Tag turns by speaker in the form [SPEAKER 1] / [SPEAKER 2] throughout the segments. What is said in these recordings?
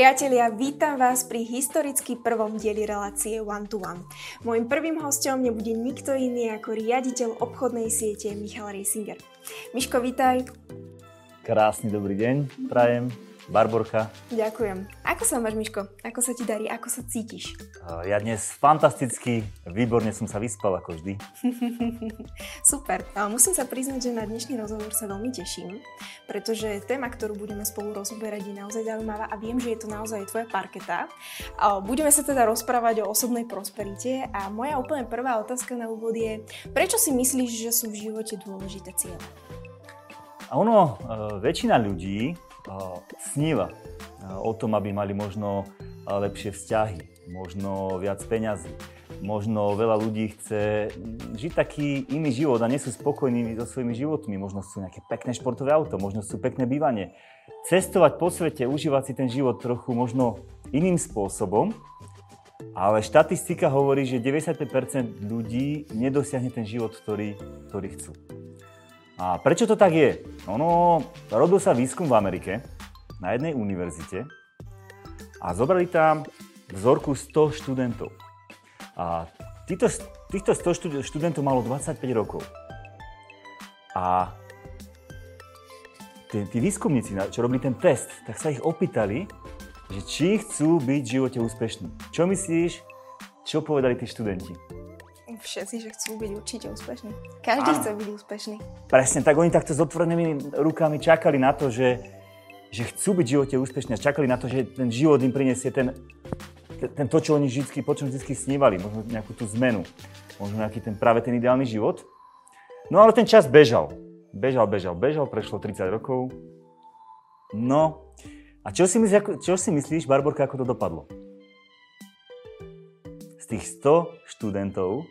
[SPEAKER 1] Priatelia, vítam vás pri historicky prvom dieli relácie One to One. Mojím prvým hostom nebude nikto iný ako riaditeľ obchodnej siete Michal Reisinger. Miško, vítaj.
[SPEAKER 2] Krásny dobrý deň, prajem. Barborka.
[SPEAKER 1] Ďakujem. Ako sa máš, Miško? Ako sa ti darí? Ako sa cítiš?
[SPEAKER 2] Ja dnes fantasticky, výborne som sa vyspal, ako vždy.
[SPEAKER 1] Super. Musím sa priznať, že na dnešný rozhovor sa veľmi teším, pretože téma, ktorú budeme spolu rozoberať, je naozaj zaujímavá a viem, že je to naozaj tvoja parketa. Budeme sa teda rozprávať o osobnej prosperite a moja úplne prvá otázka na úvod je, prečo si myslíš, že sú v živote dôležité ciele?
[SPEAKER 2] A ono, e, väčšina ľudí sníva o tom, aby mali možno lepšie vzťahy, možno viac peňazí. Možno veľa ľudí chce žiť taký iný život a nie sú spokojní so svojimi životmi. Možno sú nejaké pekné športové auto, možno sú pekné bývanie. Cestovať po svete, užívať si ten život trochu možno iným spôsobom, ale štatistika hovorí, že 95% ľudí nedosiahne ten život, ktorý, ktorý chcú. A prečo to tak je? Ono, robil sa výskum v Amerike na jednej univerzite a zobrali tam vzorku 100 študentov. A týchto, týchto 100 študentov malo 25 rokov. A tí, tí výskumníci, čo robili ten test, tak sa ich opýtali, že či chcú byť v živote úspešní. Čo myslíš, čo povedali tí študenti?
[SPEAKER 1] Všetci, že chcú byť určite úspešní. Každý chce byť úspešný.
[SPEAKER 2] Presne, tak oni takto s otvorenými rukami čakali na to, že, že chcú byť v živote úspešní a čakali na to, že ten život im prinesie ten, ten to, čo oni vždy, po čom vždy snívali, možno nejakú tú zmenu, možno nejaký ten, práve ten ideálny život. No ale ten čas bežal. Bežal, bežal, bežal, prešlo 30 rokov. No, a čo si, myslíš, čo si myslíš, Barborka, ako to dopadlo? Z tých 100 študentov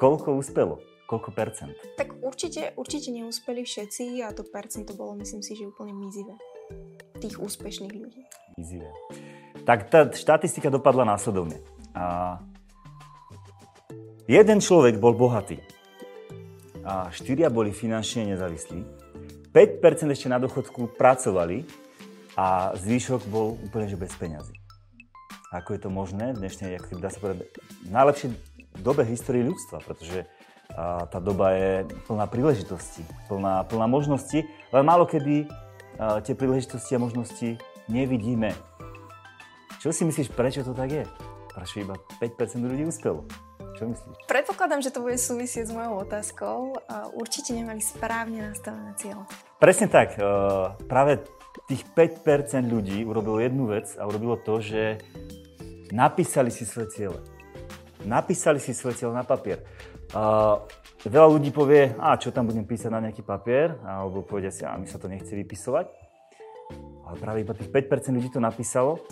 [SPEAKER 2] koľko uspelo? Koľko percent?
[SPEAKER 1] Tak určite, určite neúspeli všetci a to percento bolo, myslím si, že úplne mizivé. Tých úspešných ľudí.
[SPEAKER 2] Mizivé. Tak tá štatistika dopadla následovne. A jeden človek bol bohatý a štyria boli finančne nezávislí. 5% ešte na dochodku pracovali a zvyšok bol úplne že bez peňazí. Ako je to možné v dnešnej, dá sa povedať, najlepšie dobe histórie ľudstva, pretože a, tá doba je plná príležitostí, plná, plná možností, ale málo kedy a, tie príležitosti a možnosti nevidíme. Čo si myslíš, prečo to tak je? Prečo iba 5% ľudí uspelo? Čo myslíš?
[SPEAKER 1] Predpokladám, že to bude súvisieť s mojou otázkou. Určite nemali správne nastavené cieľe.
[SPEAKER 2] Presne tak. Práve tých 5% ľudí urobilo jednu vec a urobilo to, že napísali si svoje ciele napísali si svoj cieľ na papier. Uh, veľa ľudí povie, a čo tam budem písať na nejaký papier, alebo povedia si, a mi sa to nechce vypisovať. Ale práve iba tých 5% ľudí to napísalo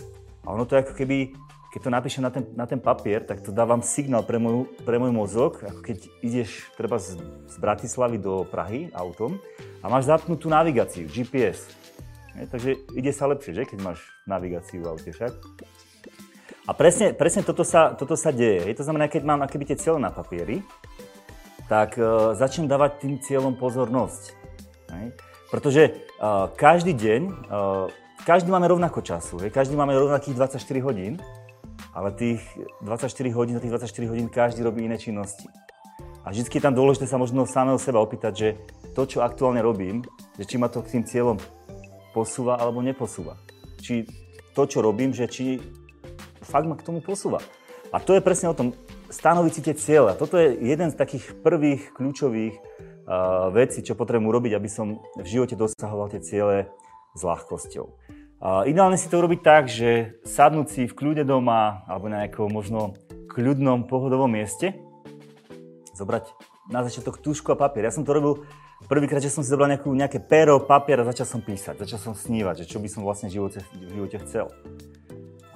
[SPEAKER 2] a ono to ako keby, keď to napíšem na ten, na ten papier, tak to dávam signál pre, môj, pre môj mozog, ako keď ideš treba z, z Bratislavy do Prahy autom a máš zapnutú navigáciu, GPS. Je, takže ide sa lepšie, že? keď máš navigáciu v aute však. A presne, presne toto, sa, toto sa deje. To znamená, keď mám akéby tie cieľe na papieri, tak uh, začnem dávať tým cieľom pozornosť. Hej? Pretože uh, každý deň, uh, každý máme rovnako času, hej? každý máme rovnakých 24 hodín, ale tých 24 hodín za tých 24 hodín každý robí iné činnosti. A vždy je tam dôležité sa možno samého seba opýtať, že to, čo aktuálne robím, že či ma to k tým cieľom posúva alebo neposúva. Či to, čo robím, že či fakt ma k tomu posúva. A to je presne o tom, stanoviť si tie cieľe. Toto je jeden z takých prvých kľúčových uh, vecí, čo potrebujem urobiť, aby som v živote dosahoval tie ciele s ľahkosťou. Uh, ideálne si to urobiť tak, že sadnúť si v kľude doma alebo na nejakom možno kľudnom, pohodovom mieste, zobrať na začiatok túšku a papier. Ja som to robil prvýkrát, že som si zobral nejakú, nejaké pero, papier a začal som písať, začal som snívať, že čo by som vlastne v živote, v živote chcel.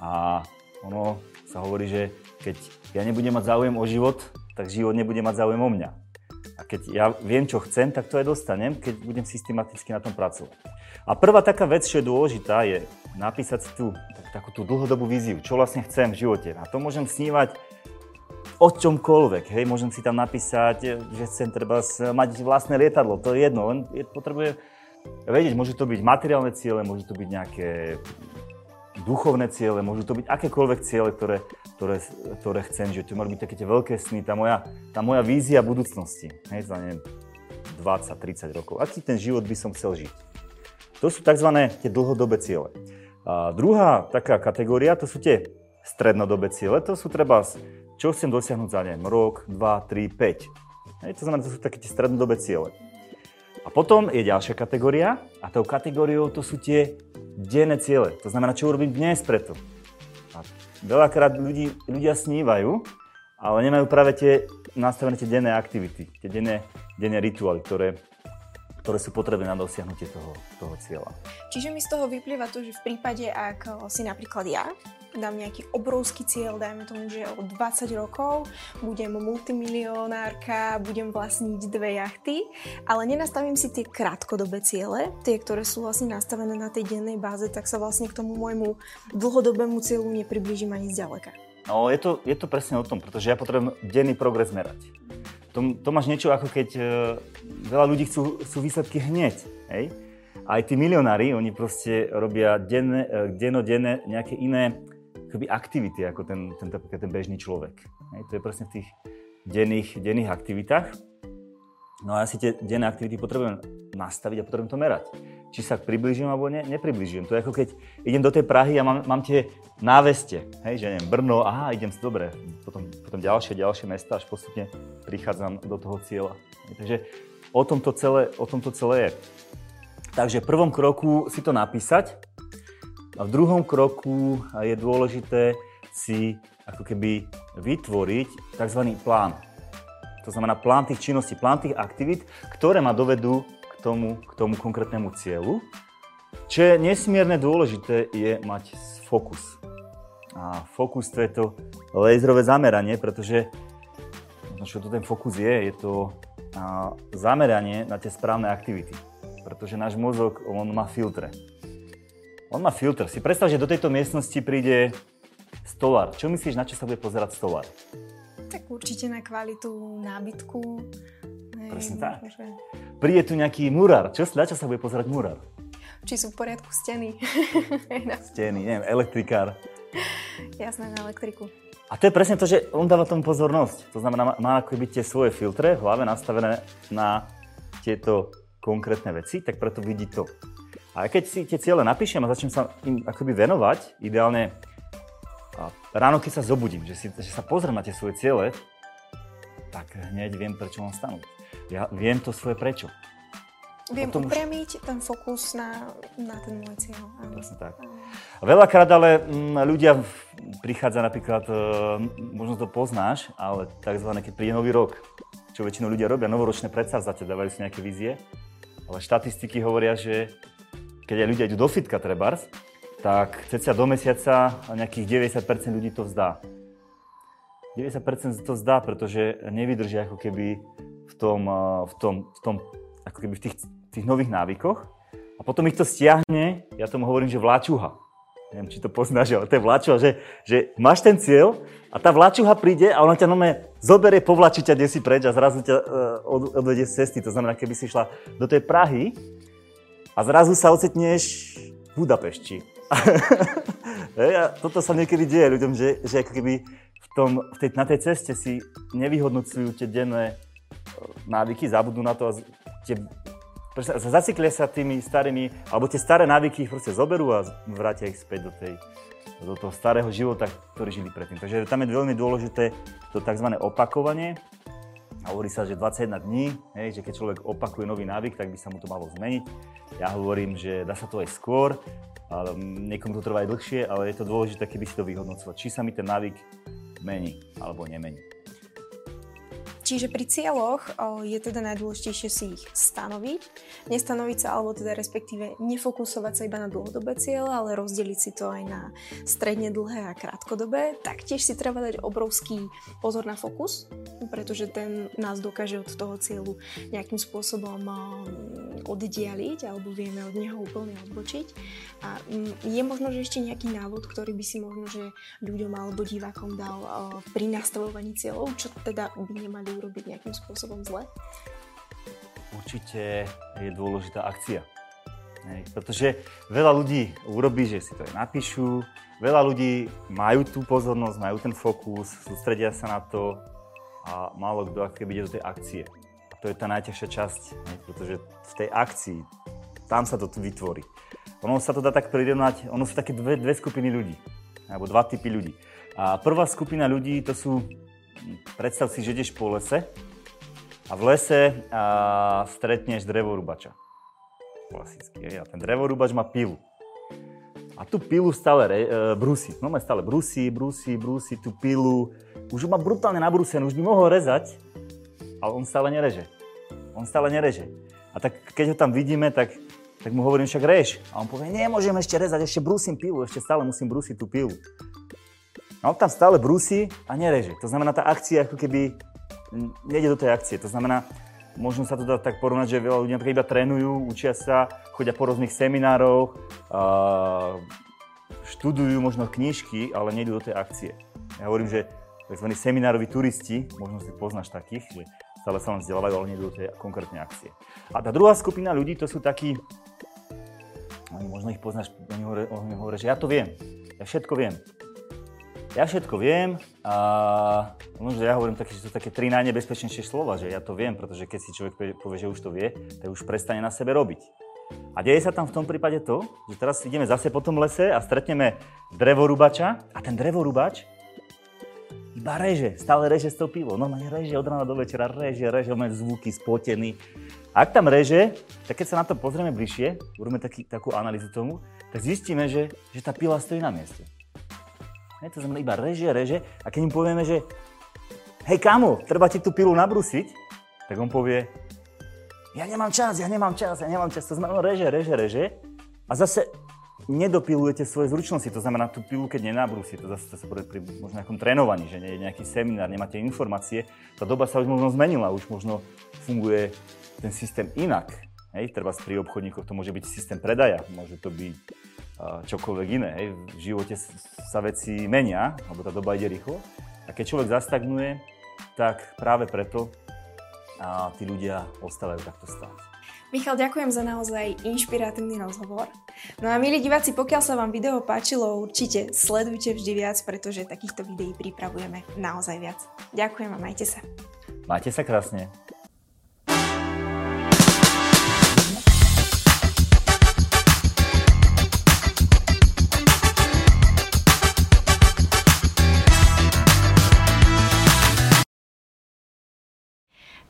[SPEAKER 2] A ono sa hovorí, že keď ja nebudem mať záujem o život, tak život nebude mať záujem o mňa. A keď ja viem, čo chcem, tak to aj dostanem, keď budem systematicky na tom pracovať. A prvá taká vec, čo je dôležitá, je napísať si tú tak, takú tú dlhodobú víziu, čo vlastne chcem v živote. A to môžem snívať o čomkoľvek. Hej, môžem si tam napísať, že chcem treba mať vlastné lietadlo, to je jedno, len je, potrebuje vedieť, môže to byť materiálne ciele, môže to byť nejaké duchovné ciele, môžu to byť akékoľvek ciele, ktoré, ktoré, ktoré chcem, že to mali byť také tie veľké sny, tá moja, tá moja vízia budúcnosti, hej, za neviem, 20-30 rokov. Aký ten život by som chcel žiť? To sú tzv. tie dlhodobé ciele. A druhá taká kategória, to sú tie strednodobé ciele, to sú treba, čo chcem dosiahnuť za neviem, rok, 2, 3, 5. Hej, to znamená, to sú také tie strednodobé ciele. A potom je ďalšia kategória a tou kategóriou to sú tie denné ciele. To znamená, čo urobím dnes preto. A veľakrát ľudí, ľudia snívajú, ale nemajú práve tie nastavené tie denné aktivity, tie denné, denné rituály, ktoré, ktoré sú potrebné na dosiahnutie toho, toho cieľa.
[SPEAKER 1] Čiže mi z toho vyplýva to, že v prípade, ak si napríklad ja dám nejaký obrovský cieľ, dajme tomu, že o 20 rokov budem multimilionárka, budem vlastniť dve jachty, ale nenastavím si tie krátkodobé ciele, tie, ktoré sú vlastne nastavené na tej dennej báze, tak sa vlastne k tomu môjmu dlhodobému cieľu nepriblížim ani zďaleka.
[SPEAKER 2] No, je to, je to presne o tom, pretože ja potrebujem denný progres merať. To, to máš niečo ako keď e, veľa ľudí chcú, chcú výsledky hneď. Hej? Aj tí milionári, oni proste robia denne, e, dennodenne nejaké iné aktivity ako ten, ten, ten bežný človek. Hej, to je presne v tých denných, denných aktivitách. No a ja si tie denné aktivity potrebujem nastaviť a potrebujem to merať. Či sa približím alebo ne, nepribližujem. To je ako keď idem do tej Prahy a mám, mám tie náveste. Hej, že neviem, Brno, aha, idem si dobre. Potom, potom ďalšie, ďalšie mesta, až postupne prichádzam do toho cieľa. Takže o tomto celé, o tomto celé je. Takže v prvom kroku si to napísať, a v druhom kroku je dôležité si ako keby vytvoriť tzv. plán. To znamená plán tých činností, plán tých aktivít, ktoré ma dovedú tomu, k tomu konkrétnemu cieľu. Čo je nesmierne dôležité, je mať fokus. A fokus to je to laserové zameranie, pretože no čo to ten fokus je, je to zameranie na tie správne aktivity. Pretože náš mozog, on má filtre. On má filtr. Si predstav, že do tejto miestnosti príde stolár. Čo myslíš, na čo sa bude pozerať stolár?
[SPEAKER 1] Tak určite na kvalitu nábytku.
[SPEAKER 2] Presne tak. Že... Príde tu nejaký murár. Čo, na čo sa bude pozerať murár?
[SPEAKER 1] Či sú v poriadku steny.
[SPEAKER 2] steny, neviem, elektrikár.
[SPEAKER 1] Jasné, na elektriku.
[SPEAKER 2] A to je presne to, že on dáva tomu pozornosť. To znamená, má ako byť tie svoje filtre v hlave nastavené na tieto konkrétne veci, tak preto vidí to. A keď si tie ciele napíšem a začnem sa im akoby venovať, ideálne ráno, keď sa zobudím, že, si, že sa pozriem na tie svoje ciele, tak hneď viem, prečo mám stanúť. Ja viem to svoje prečo.
[SPEAKER 1] Viem Potom upriamiť už... ten fokus na, na ten môj cieľ.
[SPEAKER 2] Presne tak. Veľakrát ale m, mm, ľudia prichádza napríklad, e, možno to poznáš, ale takzvané, keď príde nový rok, čo väčšinou ľudia robia, novoročné predsavzatia, dávajú si nejaké vízie, ale štatistiky hovoria, že keď aj ľudia idú do fitka trebárs, tak ceca do mesiaca nejakých 90% ľudí to vzdá. 90% to vzdá, pretože nevydržia ako keby v tom, v tom, v tom ako keby v tých, tých nových návykoch a potom ich to stiahne, ja tomu hovorím, že vláčuha. Neviem, či to poznáš, ale to je vláčuha, že, že máš ten cieľ a tá vláčuha príde a ona ťa nome zoberie, povlačí ťa si preč a zrazu ťa uh, odvedie z cesty. To znamená, keby si šla do tej Prahy a zrazu sa ocitneš v Budapešti. a toto sa niekedy deje ľuďom, že, že ako keby v tom, v tej, na tej ceste si nevyhodnocujú tie denné návyky, zabudnú na to a tie, zaciklia sa tými starými, alebo tie staré návyky ich proste zoberú a vrátia ich späť do, tej, do toho starého života, ktorý žili predtým. Takže tam je veľmi dôležité to tzv. opakovanie, a hovorí sa, že 21 dní, hej, že keď človek opakuje nový návyk, tak by sa mu to malo zmeniť. Ja hovorím, že dá sa to aj skôr, ale niekomu to trvá aj dlhšie, ale je to dôležité, keby si to vyhodnocovať, či sa mi ten návyk mení alebo nemení.
[SPEAKER 1] Čiže pri cieľoch je teda najdôležitejšie si ich stanoviť, nestanoviť sa, alebo teda respektíve nefokusovať sa iba na dlhodobé cieľe, ale rozdeliť si to aj na stredne dlhé a krátkodobé. Taktiež si treba dať obrovský pozor na fokus, pretože ten nás dokáže od toho cieľu nejakým spôsobom oddialiť, alebo vieme od neho úplne odbočiť. A je možno, že ešte nejaký návod, ktorý by si možno, že ľuďom alebo divákom dal pri nastavovaní cieľov, čo teda by nemali urobiť nejakým spôsobom zle?
[SPEAKER 2] Určite je dôležitá akcia. Hej, pretože veľa ľudí urobí, že si to aj napíšu, veľa ľudí majú tú pozornosť, majú ten fokus, sústredia sa na to a málo kto keby ide do tej akcie. A to je tá najťažšia časť, hej, pretože v tej akcii, tam sa to vytvorí. Ono sa to dá tak prirovnať, ono sú také dve, dve skupiny ľudí, alebo dva typy ľudí. A prvá skupina ľudí to sú, predstav si, že ideš po lese a v lese a stretneš drevorúbača klasicky. A ten drevorúbač má pilu. A tú pilu stále re, e, brúsi. No má stále brúsi, brúsi, brúsi tú pilu. Už má brutálne nabrúsenú, už by mohol rezať, ale on stále nereže. On stále nereže. A tak keď ho tam vidíme, tak, tak mu hovorím však rež. A on povie, nemôžem ešte rezať, ešte brúsim pilu, ešte stále musím brúsiť tú pilu. A on tam stále brúsi a nereže. To znamená, tá akcia ako keby nejde do tej akcie. To znamená, Možno sa to dá tak porovnať, že veľa ľudí napríklad iba trénujú, učia sa, chodia po rôznych seminároch, študujú možno knižky, ale nejdú do tej akcie. Ja hovorím, že tzv. seminároví turisti, možno si poznáš takých, že stále sa len vzdelávajú, ale nejdú do tej konkrétnej akcie. A tá druhá skupina ľudí, to sú takí, možno ich poznáš, oni hovoria, že ja to viem, ja všetko viem. Ja všetko viem a ja hovorím také, že to sú také tri najnebezpečnejšie slova, že ja to viem, pretože keď si človek povie, že už to vie, tak už prestane na sebe robiť. A deje sa tam v tom prípade to, že teraz ideme zase po tom lese a stretneme drevorubača a ten drevorubač iba reže, stále reže toho pivo. Normálne reže od rána do večera, reže, reže, máme zvuky, spotený. A ak tam reže, tak keď sa na to pozrieme bližšie, urobíme taký, takú analýzu tomu, tak zistíme, že, že tá pila stojí na mieste. Hej, to znamená iba reže, reže. A keď im povieme, že hej kamo, treba ti tú pilu nabrusiť, tak on povie, ja nemám čas, ja nemám čas, ja nemám čas. To znamená reže, reže, reže. A zase nedopilujete svoje zručnosti. To znamená, tú pilu, keď nenabrúsi, to zase sa bude pri možno nejakom trénovaní, že nie je nejaký seminár, nemáte informácie, tá doba sa už možno zmenila, už možno funguje ten systém inak. Hej, treba pri obchodníkoch to môže byť systém predaja, môže to byť čokoľvek iné. Hej. V živote sa veci menia, lebo tá doba ide rýchlo. A keď človek zastagnuje, tak práve preto a tí ľudia ostávajú takto stáť.
[SPEAKER 1] Michal, ďakujem za naozaj inšpiratívny rozhovor. No a milí diváci, pokiaľ sa vám video páčilo, určite sledujte vždy viac, pretože takýchto videí pripravujeme naozaj viac. Ďakujem a majte sa.
[SPEAKER 2] Majte sa krásne.